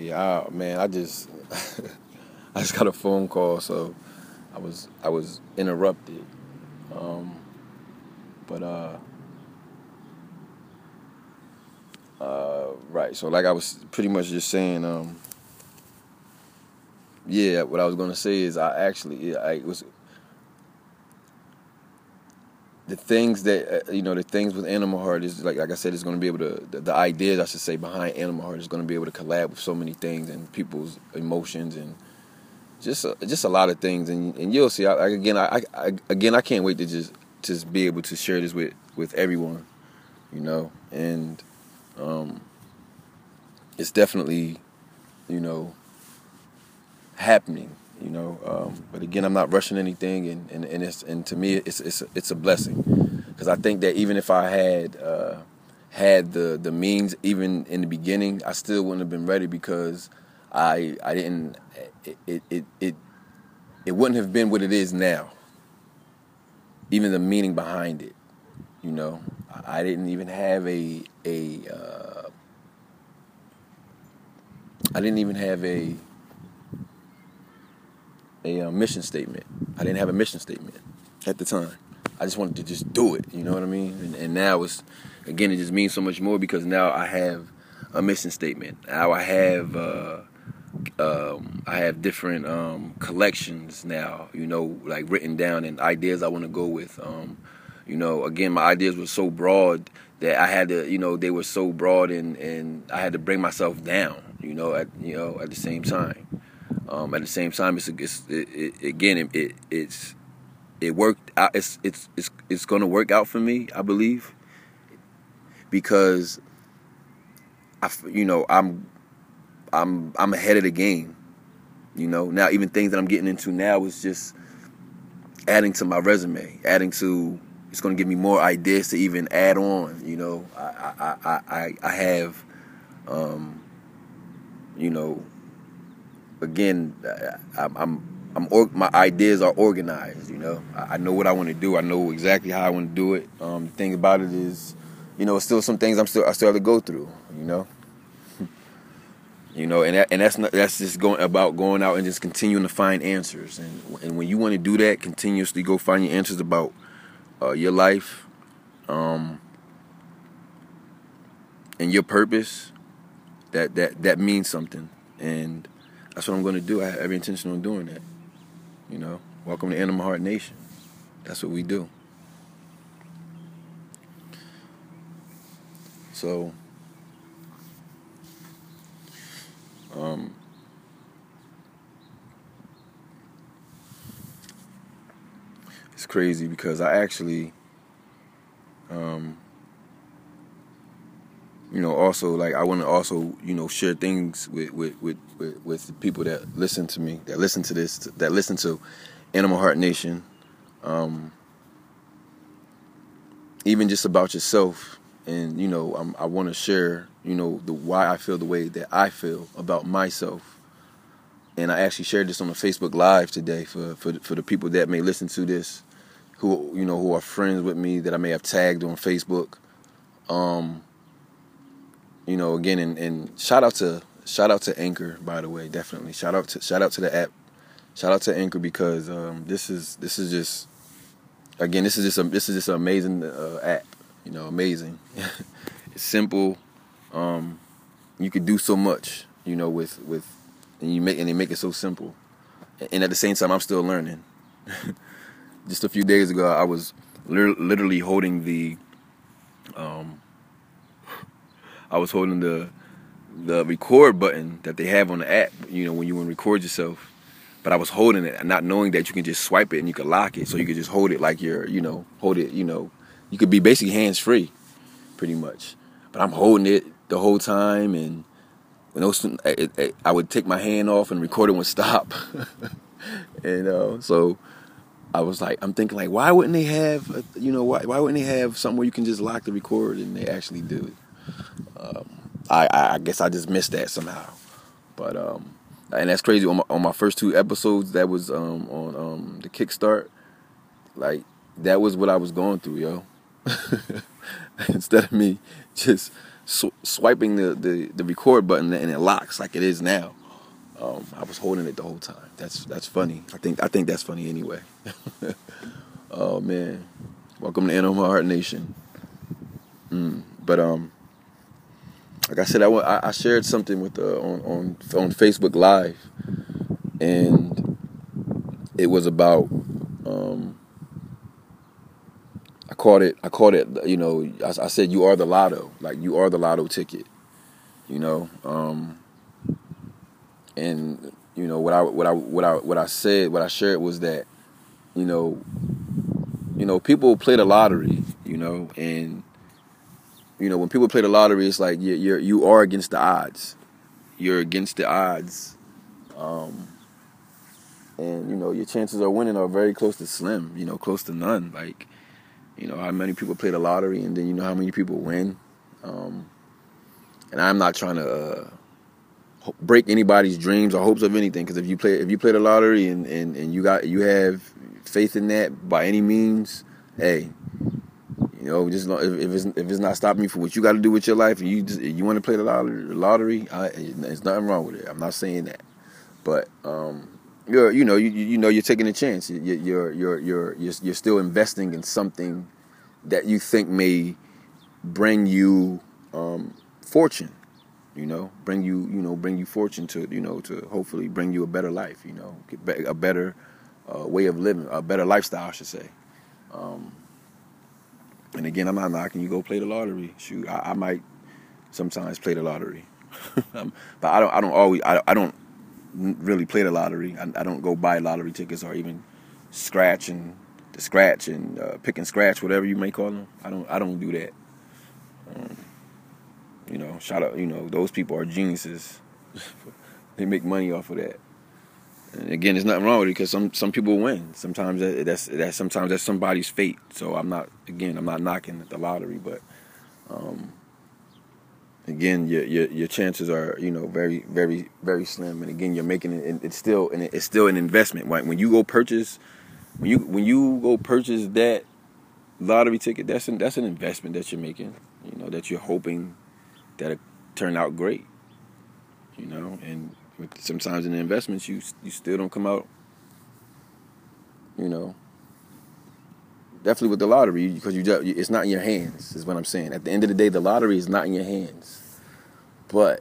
Yeah, I, man, I just I just got a phone call, so I was I was interrupted. Um, but uh, uh, right. So like I was pretty much just saying, um, yeah. What I was gonna say is I actually I was the things that uh, you know the things with Animal Heart is like like I said it's going to be able to the, the, ideas I should say behind Animal Heart is going to be able to collab with so many things and people's emotions and just uh, just a lot of things. And and you'll see I, I, again I, I again I can't wait to just just be able to share this with with everyone you know? And um, it's definitely you know happening you know. Um, but again, I'm not rushing anything, and and, and it's and to me, it's it's it's a blessing because I think that even if I had uh, had the the means, even in the beginning, I still wouldn't have been ready because I I didn't it it it it, it wouldn't have been what it is now. Even the meaning behind it, you know, I didn't even have a a uh, I didn't even have a a uh, mission statement. I didn't have a mission statement at the time. I just wanted to just do it. You know what I mean? And, and now it's again, it just means so much more because now I have a mission statement. Now I have uh, um, I have different um, collections now. You know, like written down and ideas I want to go with. Um, you know, again, my ideas were so broad that I had to, you know, they were so broad and, and I had to bring myself down. You know, at you know at the same time. Um, at the same time, it's, it's it, it, again it, it, it's it worked out. It's it's it's it's to work out for me, I believe, because I you know I'm I'm I'm ahead of the game. You know now even things that I'm getting into now is just adding to my resume, adding to it's to give me more ideas to even add on. You know I I I I have um, you know again, I'm, I'm, I'm or, my ideas are organized. You know, I, I know what I want to do. I know exactly how I want to do it. Um, the thing about it is, you know, still some things I'm still I still have to go through. You know, you know, and that, and that's not that's just going about going out and just continuing to find answers. And and when you want to do that, continuously go find your answers about uh, your life, um, and your purpose. That that that means something, and that's what I'm going to do. I have every intention on doing that. You know, welcome to Animal Heart Nation. That's what we do. So, um, it's crazy because I actually, um, you know, also like I want to also you know share things with with with with, with people that listen to me, that listen to this, that listen to Animal Heart Nation. Um, even just about yourself, and you know, I'm, i want to share, you know, the why I feel the way that I feel about myself. And I actually shared this on a Facebook Live today for for for the people that may listen to this, who you know who are friends with me that I may have tagged on Facebook. Um, you know, again, and, and shout out to shout out to Anchor, by the way, definitely. Shout out to shout out to the app. Shout out to Anchor because um, this is this is just again this is just a, this is just an amazing uh, app. You know, amazing. it's simple. Um, you could do so much. You know, with with and you make and they make it so simple. And at the same time, I'm still learning. just a few days ago, I was literally holding the um, I was holding the the record button that they have on the app. You know, when you want to record yourself. But I was holding it, and not knowing that you can just swipe it and you can lock it, so you could just hold it like you're, you know, hold it. You know, you could be basically hands free, pretty much. But I'm holding it the whole time, and when those, it, it, I would take my hand off and recording would stop. and uh, so I was like, I'm thinking like, why wouldn't they have, you know, why why wouldn't they have something where you can just lock the record and they actually do it? Um, I, I guess I just missed that somehow, but um, and that's crazy. On my, on my first two episodes, that was um on um the Kickstart, like that was what I was going through, yo. Instead of me just sw- swiping the, the the record button and it locks like it is now. Um, I was holding it the whole time. That's that's funny. I think I think that's funny anyway. oh man, welcome to Animal Heart Nation. Mm. But um, like I said, I, I shared something with uh, on on on Facebook Live, and it was about um, I called it I called it you know I, I, said you are the lotto. Like you are the lotto ticket, you know, um, and you know what I what I what I what I said what I shared was that you know you know people play the lottery you know and you know, when people play the lottery, it's like you're, you're you are against the odds. You're against the odds, um, and you know your chances of winning are very close to slim. You know, close to none. Like, you know, how many people play the lottery, and then you know how many people win. Um, and I'm not trying to uh, break anybody's dreams or hopes of anything, because if you play if you play the lottery and, and, and you got you have faith in that by any means, hey, you know, just if, if it's if it's not stopping you for what you got to do with your life, and you just, you want to play the lottery, I, there's nothing wrong with it. I'm not saying that, but um, you're you know you you know you're taking a chance. You're you're you're you're you're still investing in something that you think may bring you um, fortune. You know, bring you you know bring you fortune to you know to hopefully bring you a better life. You know, a better uh, way of living, a better lifestyle, I should say. Um, and again, I'm not knocking you. Go play the lottery. Shoot, I, I might sometimes play the lottery, um, but I don't. I don't always. I, I don't really play the lottery. I, I, don't go buy lottery tickets or even scratch and the scratch and uh, pick and scratch, whatever you may call them. I don't. I don't do that. Um, you know, shout out. You know, those people are geniuses. they make money off of that. And again, there's nothing wrong with it because some some people win. Sometimes that, that's that sometimes that's somebody's fate. So I'm not again I'm not knocking at the lottery, but um, again your, your your chances are you know very very very slim. And again, you're making it. It's still and it's still an investment. Right? When you go purchase when you when you go purchase that lottery ticket, that's an, that's an investment that you're making. You know that you're hoping that it turn out great. You know and sometimes in the investments you you still don't come out you know. Definitely with the lottery because you it's not in your hands is what i'm saying. At the end of the day the lottery is not in your hands. But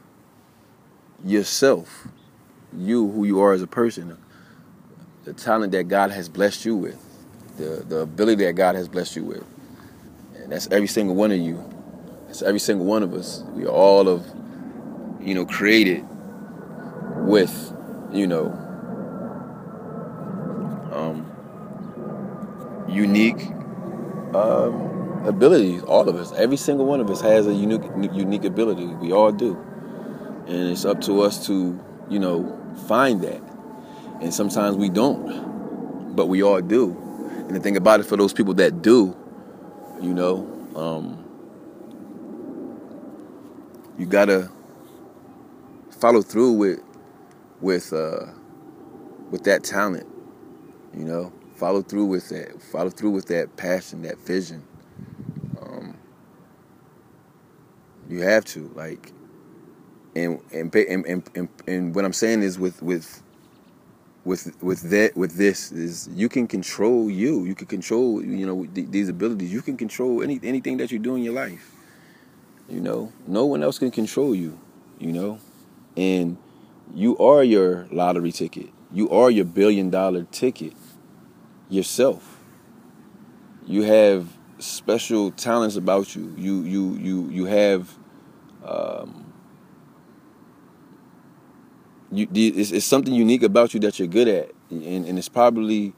yourself you who you are as a person the talent that god has blessed you with the, the ability that god has blessed you with and that's every single one of you. That's every single one of us. We are all of you know created with, you know, um, unique um, abilities. All of us, every single one of us has a unique unique ability. We all do, and it's up to us to, you know, find that. And sometimes we don't, but we all do. And the thing about it, for those people that do, you know, um, you gotta follow through with with uh, with that talent. You know, follow through with that. Follow through with that passion, that vision. Um, you have to like, and and, and and and what I'm saying is with with with with that with this is you can control you. You can control you know these abilities. You can control any anything that you do in your life. You know, no one else can control you. You know, and you are your lottery ticket. You are your billion dollar ticket yourself. You have special talents about you. You you you you have um, you it's, it's something unique about you that you're good at, and, and it's probably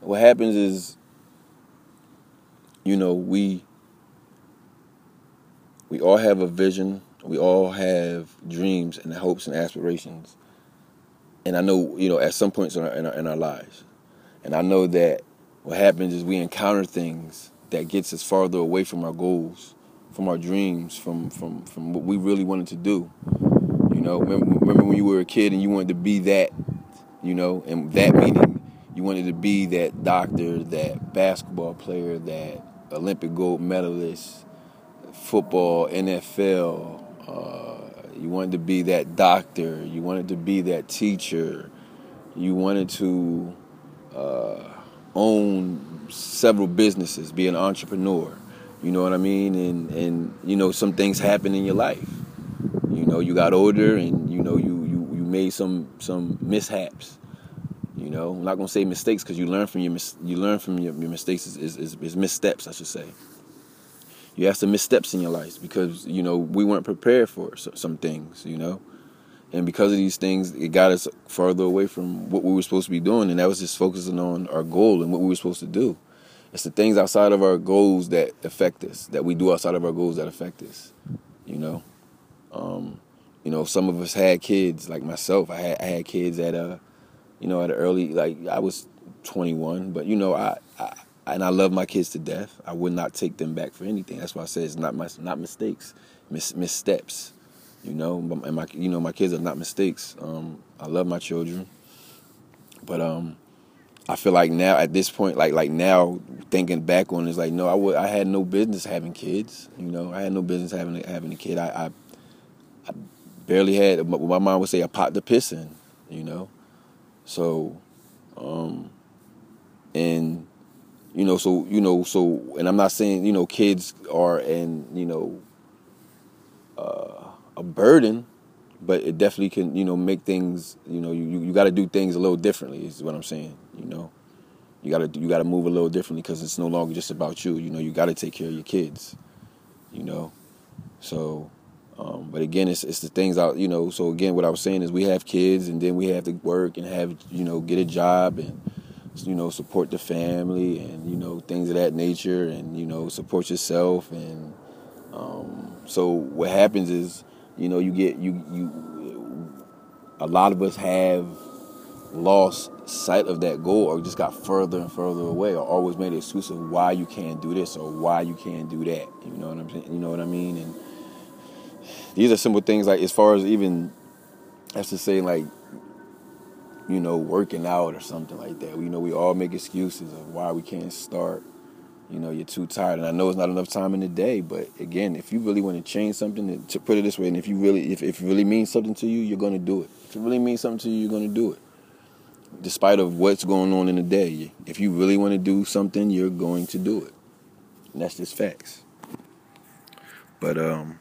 what happens is you know we we all have a vision we all have dreams and hopes and aspirations. And I know, you know, at some points in our, in our, in our lives. And I know that what happens is we encounter things that gets us farther away from our goals, from our dreams, from from from what we really wanted to do. You know, remember, remember when you were a kid and you wanted to be that, you know, and that meaning you wanted to be that doctor, that basketball player, that Olympic gold medalist, football, NFL. Uh, you wanted to be that doctor. You wanted to be that teacher. You wanted to uh, own several businesses, be an entrepreneur. You know what I mean? And and you know some things happen in your life. You know you got older, and you know you you, you made some some mishaps. You know, I'm not gonna say mistakes because you learn from your mis- you learn from your, your mistakes is, is, is, is missteps, I should say. You have some missteps in your life because you know we weren't prepared for some things. You know, and because of these things, it got us further away from what we were supposed to be doing, and that was just focusing on our goal and what we were supposed to do. It's the things outside of our goals that affect us, that we do outside of our goals that affect us. You know, um, you know, some of us had kids, like myself. I had I had kids at a, you know, at an early like I was 21, but you know, I and I love my kids to death. I would not take them back for anything. That's why I say it's not my not mistakes, mis, missteps. You know, and my you know my kids are not mistakes. Um, I love my children, but um, I feel like now at this point, like like now thinking back on it, it's like no, I would I had no business having kids. You know, I had no business having having a kid. I I, I barely had. My mom would say I popped the piss in. You know, so, um, and you know, so you know, so and I'm not saying you know kids are and you know uh, a burden but it definitely can you know make things you know you you got to do things a little differently is what I'm saying you know? You got to you got to move a little differently because it's no longer just about you you know? You got to take care of your kids you know? So um, but again it's it's the things out you know? So again what I was saying is we have kids and then we have to work and have you know get a job and you know support the family and you know things of that nature and you know support yourself and um, so what happens is you know, you get you you. A lot of us have lost sight of that goal, or just got further and further away, or always made an excuse of why you can't do this or why you can't do that. You know what I'm saying? You know what I mean? And these are simple things like as far as even as to say like you know working out or something like that. You know, we all make excuses of why we can't start. You know you're too tired. And i know it's not enough time in the day but again if you really want to change something to put it this way and if you really if, if it really means something to you you're going to do it. If it really means something to you you're going to do it. Despite of what's going on in the day if you really want to do something you're going to do it. And that's just facts. But um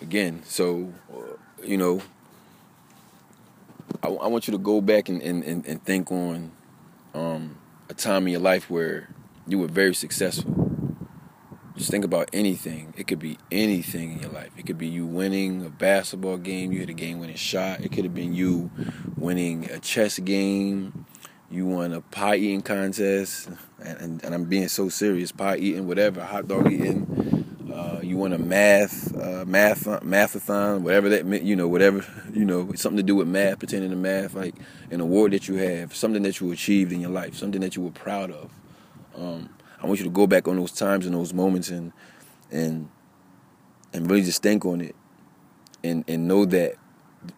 again so uh, you know I, I, want you to go back and, and, and think on um, a time in your life where you were very successful. Just think about anything. It could be anything in your life. It could be you winning a basketball game, you hit a game winning shot. It could have been you winning a chess game. You won a pie eating contest, and, and, and I'm being so serious. Pie eating, whatever, hot dog eating. You won a math, uh, math, mathathon, whatever that meant. You know, whatever you know, something to do with math, pretending to math, like an award that you have, something that you achieved in your life, something that you were proud of. Um, I want you to go back on those times and those moments and and and really just think on it and and know that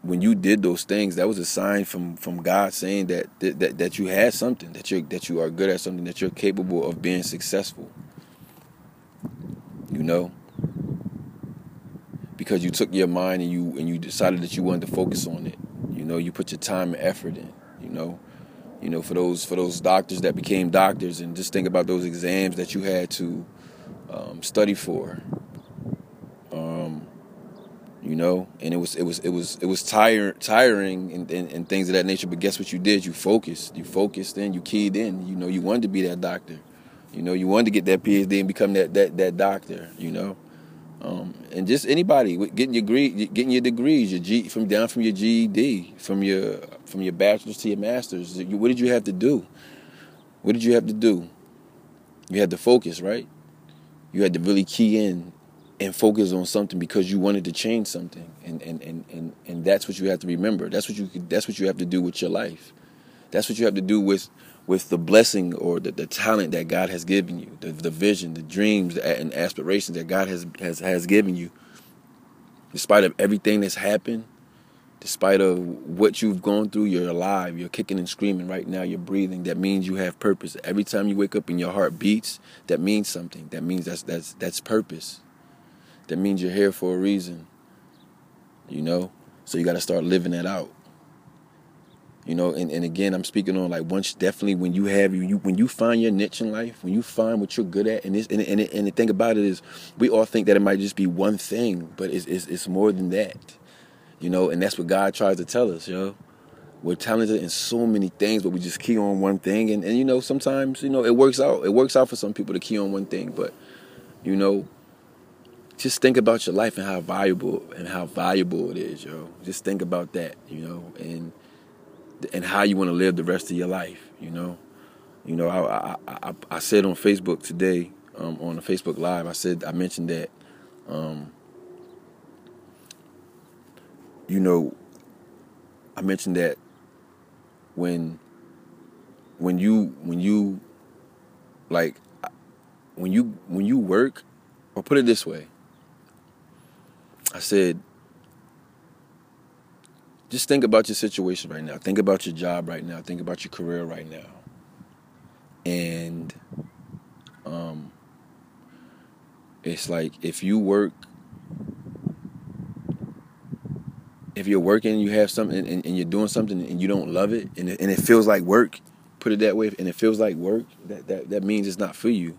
when you did those things, that was a sign from from God saying that that that you had something, that you that you are good at something, that you're capable of being successful. You know, because you took your mind and you and you decided that you wanted to focus on it. You know, you put your time and effort in. You know, you know, for those for those doctors that became doctors, and just think about those exams that you had to um, study for. Um, you know, and it was it was it was it was tire, tiring and, and, and, things of that nature. But guess what you did? You focused. You focused in. You keyed in. You know, you wanted to be that doctor. You know, you wanted to get that PhD and become that that that doctor. You know, um, and just anybody getting your degree, getting your degrees, your G from down from your GED, from your from your bachelor's to your master's. What did you have to do? What did you have to do? You had to focus, right? You had to really key in and focus on something because you wanted to change something, and and and and, and that's what you have to remember. That's what you that's what you have to do with your life. That's what you have to do with with the blessing or the, the talent that God has given you, the, the vision, the dreams and aspirations that God has, has has given you. Despite of everything that's happened, despite of what you've gone through, you're alive. You're kicking and screaming right now. You're breathing. That means you have purpose. Every time you wake up and your heart beats, that means something. That means that's that's that's purpose. That means you're here for a reason. You know, so you got to start living that out. You know, and, and again, I'm speaking on like once definitely when you have you, when you find your niche in life, when you find what you're good at, and this and and, and the thing about it is, we all think that it might just be one thing, but it's it's, it's more than that you know, and that's what God tries to tell us, yo. We're talented in so many things, but we just key on one thing. And, and you know, sometimes, you know, it works out. It works out for some people to key on one thing, but you know, just think about your life and how valuable and how valuable it is, yo. Just think about that, you know, and and how you want to live the rest of your life, you know. You know, I I, I, I said on Facebook today, um, on the Facebook Live, I said I mentioned that um, you know, I mentioned that when when you when you like when you when you work or put it this way I said just think about your situation right now. Think about your job right now. Think about your career right now. And um it's like if you work if you're working, you have something, and, and, you're doing something, and you don't love it, and it, and it feels like work, put it that way, and it feels like work, that, that, that means it's not for you.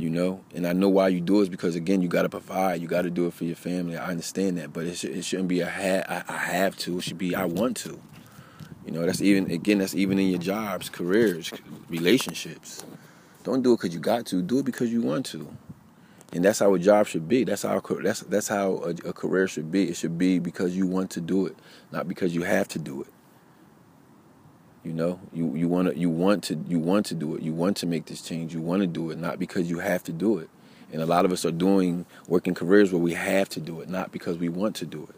You know, and I know why you do it is because again, you got to provide, you got to do it for your family. I understand that, but it, should, it shouldn't be a ha- I, I have to. It should be I want to. You know, that's even again, that's even in your jobs, careers, relationships. Don't do it because you got to. Do it because you want to and that's how a job should be. That's how that's that's how a, a, career should be. It should be because you want to do it, not because you have to do it. You know, you you want to you want to you want to do it. You want to make this change. You want to do it, not because you have to do it. And a lot of us are doing working careers where we have to do it, not because we want to do it.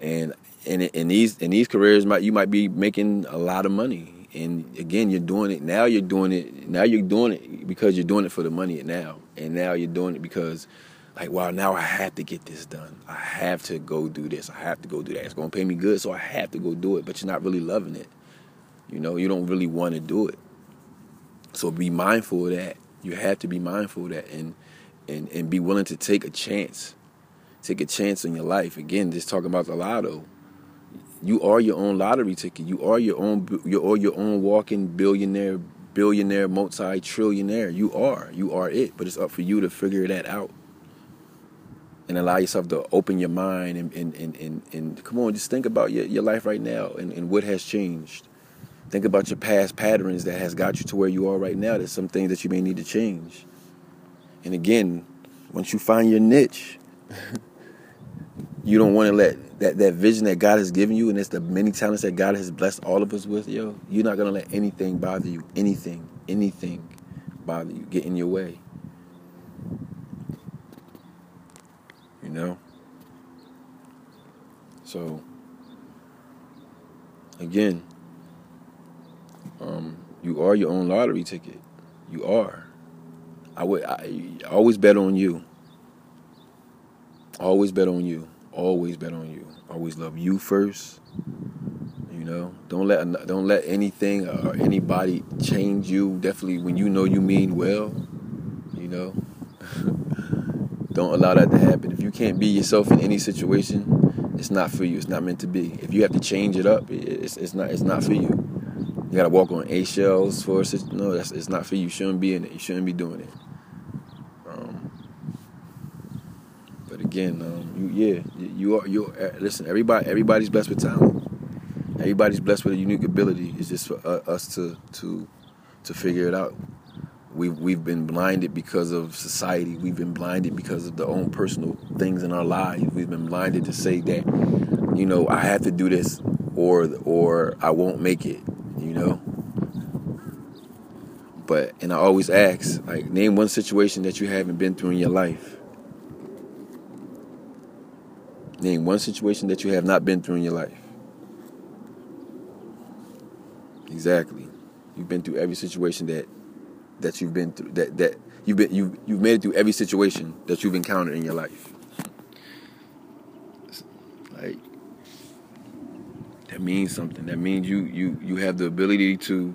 And in in these in these careers, might you might be making a lot of money and again you're doing it now you're doing it now you're doing it because you're doing it for the money now and now you're doing it because like wow now i have to get this done i have to go do this i have to go do that it's going to pay me good so i have to go do it but you're not really loving it you know you don't really want to do it so be mindful of that you have to be mindful of that and and and be willing to take a chance take a chance in your life again just talking about the lotto you are your own lottery ticket. You are your own. You are your own walking billionaire, billionaire, multi-trillionaire. You are. You are it. But it's up for you to figure that out and allow yourself to open your mind and and, and, and, and come on, just think about your, your life right now and, and what has changed. Think about your past patterns that has got you to where you are right now. There's some things that you may need to change. And again, once you find your niche, you don't want to let that, that vision that God has given you and it's the many talents that God has blessed all of us with, yo, you're not gonna let anything bother you. Anything, anything bother you, get in your way. You know? So again, um, you are your own lottery ticket. You are. I would I, always bet on you. Always bet on you always bet on you. Always love you first. You know, don't let don't let anything or anybody change you. Definitely when you know you mean well. You know, don't allow that to happen. If you can't be yourself in any situation, it's not for you. It's not meant to be. If you have to change it up, it's it's not it's not for you. You gotta walk on eggshells for a no. That's it's not for you. You shouldn't be in it. You shouldn't be doing it. Um, but again, um, you yeah, you are you. Uh, listen, everybody, everybody's blessed with talent. Everybody's blessed with a unique ability. It's just for uh, us to to to figure it out. We've we've been blinded because of society. We've been blinded because of the own personal things in our lives. We've been blinded to say that, you know, I have to do this, or or I won't make it. Know. But and I always ask, like, name one situation that you haven't been through in your life Name one situation that you have not been through in your life. Exactly. You've been through every situation that that you've been through that that you've been you you've made it through every situation that you've encountered in your life. Like that means something. That means you you you have the ability to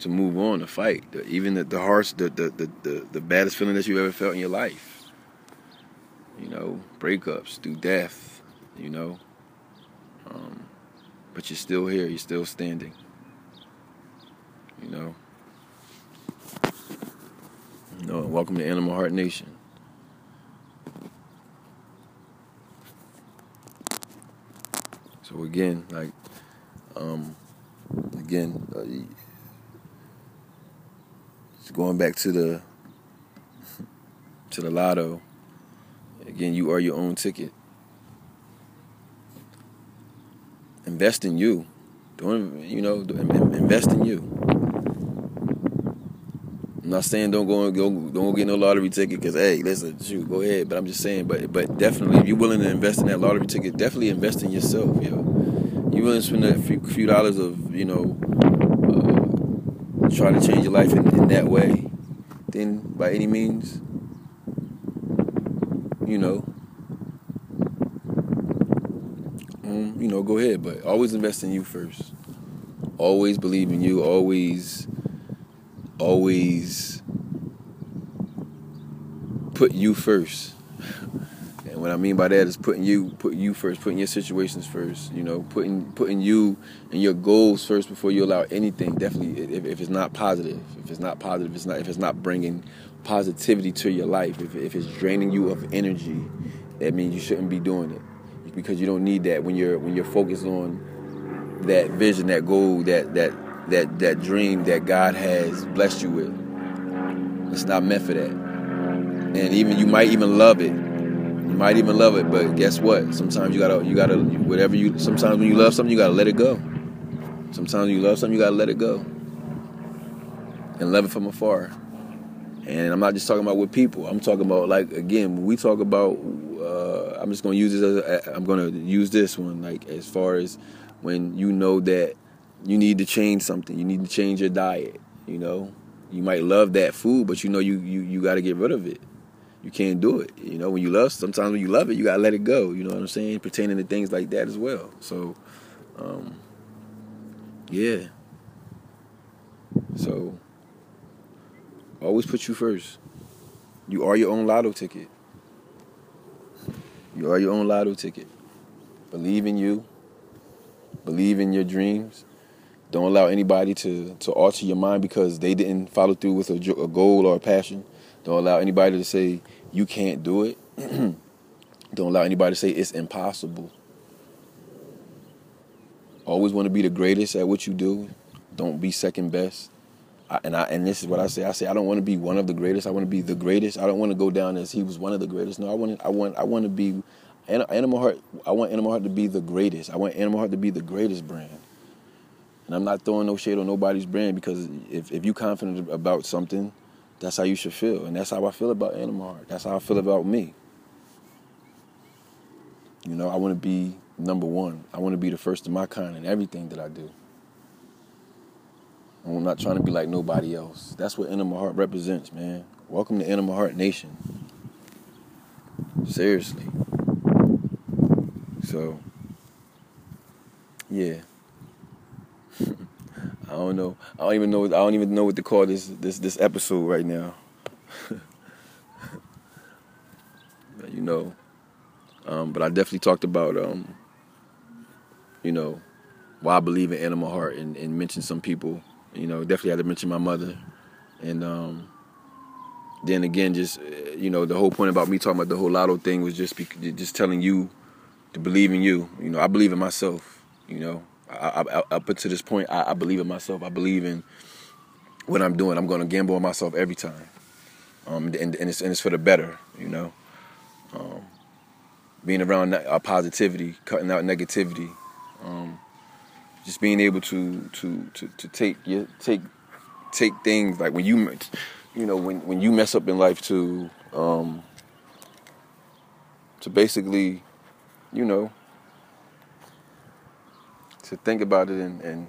to move on, to fight. even the, the hardest, the, the, the, the, the baddest feeling that you've ever felt in your life. You know, breakups, through death, you know. Um, but you're still here, you're still standing. You know. You know, welcome to Animal Heart Nation. Again, like, um, again, uh, going back to the to the lotto. Again, you are your own ticket. Invest in you. Don't you know? Invest in you. I'm not saying don't go go don't get no lottery ticket because hey, listen, shoot, go ahead. But I'm just saying, but but definitely, if you're willing to invest in that lottery ticket, definitely invest in yourself, yo. You willing to spend a few, few dollars of you know uh, try to change your life in, in that way, then by any means, you know, um, you know, go ahead. But always invest in you first. Always believe in you. Always, always put you first. What I mean by that is putting you, put you first, putting your situations first. You know, putting putting you and your goals first before you allow anything. Definitely, if, if it's not positive, if it's not positive, it's not if it's not bringing positivity to your life, if if it's draining you of energy, that means you shouldn't be doing it because you don't need that when you're when you're focused on that vision, that goal, that that that that dream that God has blessed you with. It's not meant for that. And even you might even love it you might even love it, but guess what? Sometimes you gotta, you gotta, whatever you. Sometimes when you love something, you gotta let it go. Sometimes you love something, you gotta let it go, and love it from afar. And I'm not just talking about with people. I'm talking about like again, when we talk about. Uh, I'm just gonna use this as I'm gonna use this one like as far as when you know that you need to change something. You need to change your diet. You know, you might love that food, but you know you you you got to get rid of it you can't do it. You know, when you love, sometimes when you love it, you gotta let it go. You know what I'm saying? Pertaining to things like that as well. So, um, yeah. So, always put you first. You are your own lotto ticket. You are your own lotto ticket. Believe in you. Believe in your dreams. Don't allow anybody to, to alter your mind because they didn't follow through with a, a goal or a passion. Don't allow anybody to say you can't do it. Don't allow anybody to say it's impossible. Always want to be the greatest at what you do. Don't be second best. I, and I and this is what I say. I say I don't want to be one of the greatest. I want to be the greatest. I don't want to go down as he was one of the greatest. No, I want I want I want to be Animal Heart. I want Animal Heart to be the greatest. I want Animal Heart to be the greatest brand. And I'm not throwing no shade on nobody's brand because if if you confident about something, that's how you should feel. And that's how I feel about Animal Heart. That's how I feel about me. You know, I want to be number one. I want to be the first of my kind in everything that I do. I'm not trying to be like nobody else. That's what Animal Heart represents, man. Welcome to Animal Heart Nation. Seriously. So, yeah. I don't know. I don't even know. I don't even know what to call this this this episode right now. you know, um, but I definitely talked about um, you know why I believe in Animal Heart and, and mentioned some people. You know, definitely had to mention my mother, and um, then again, just you know, the whole point about me talking about the whole lotto thing was just be, just telling you to believe in you. You know, I believe in myself. You know, I, I, up until this point, I, I, believe in myself. I believe in what I'm doing. I'm going to gamble on myself every time, um, and, and, it's, and it's for the better, you know. Um, being around uh, positivity, cutting out negativity, um, just being able to to to, to take your, take take things like when you you know when when you mess up in life to um, to basically you know to think about it and and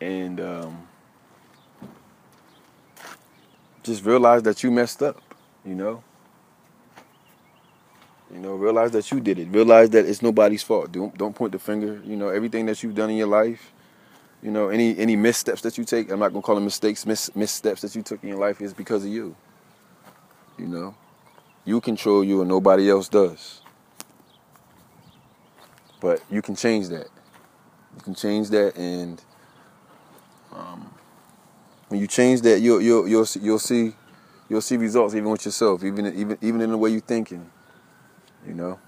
and um, just realize that you messed up, you know. You know, realize that you did it. Realize that it's nobody's fault. Don't don't point the finger. You know, everything that you've done in your life, you know, any any missteps that you take, I'm not gonna call them mistakes, mis missteps that you took in your life is because of you. You know. You control you and nobody else does. But you can change that. You can change that and um, when you change that you'll you'll you'll see, you'll see you'll see results even with yourself, even even even in the way you're thinking. You know?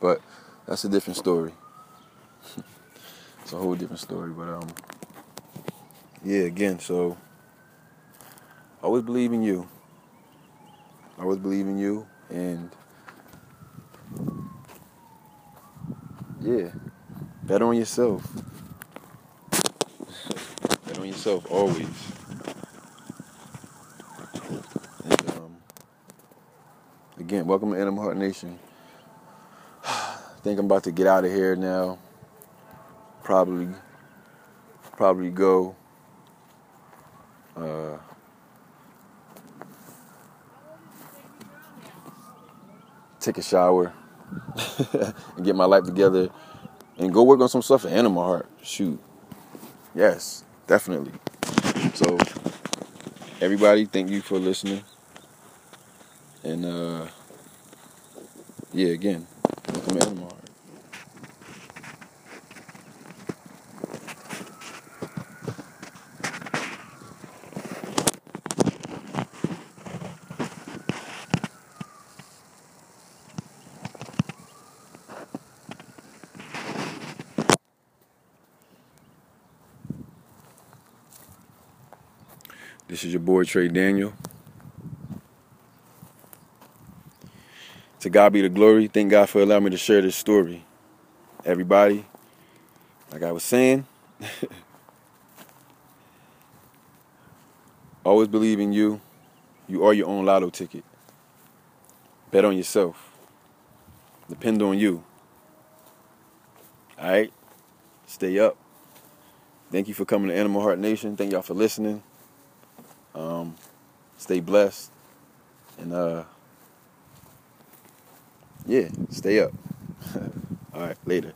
But that's a different story. it's a whole different story. But um yeah, again, so I always believe in you. I always believe in you and yeah, bet on yourself. bet on yourself always. And, um, again, welcome to Animal Heart Nation. I think I'm about to get out of here now. Probably, probably go. Uh, take a shower and get my life together and go work on some stuff for Animal Heart. Shoot. Yes, definitely. So, everybody, thank you for listening. And, uh, yeah, again, welcome to Heart. This is your boy Trey Daniel. To God be the glory. Thank God for allowing me to share this story. Everybody, like I was saying, always believe in you. You are your own lotto ticket. Bet on yourself. Depend on you. All right? Stay up. Thank you for coming to Animal Heart Nation. Thank y'all for listening. Um, stay blessed. And uh yeah, stay up. All right, later.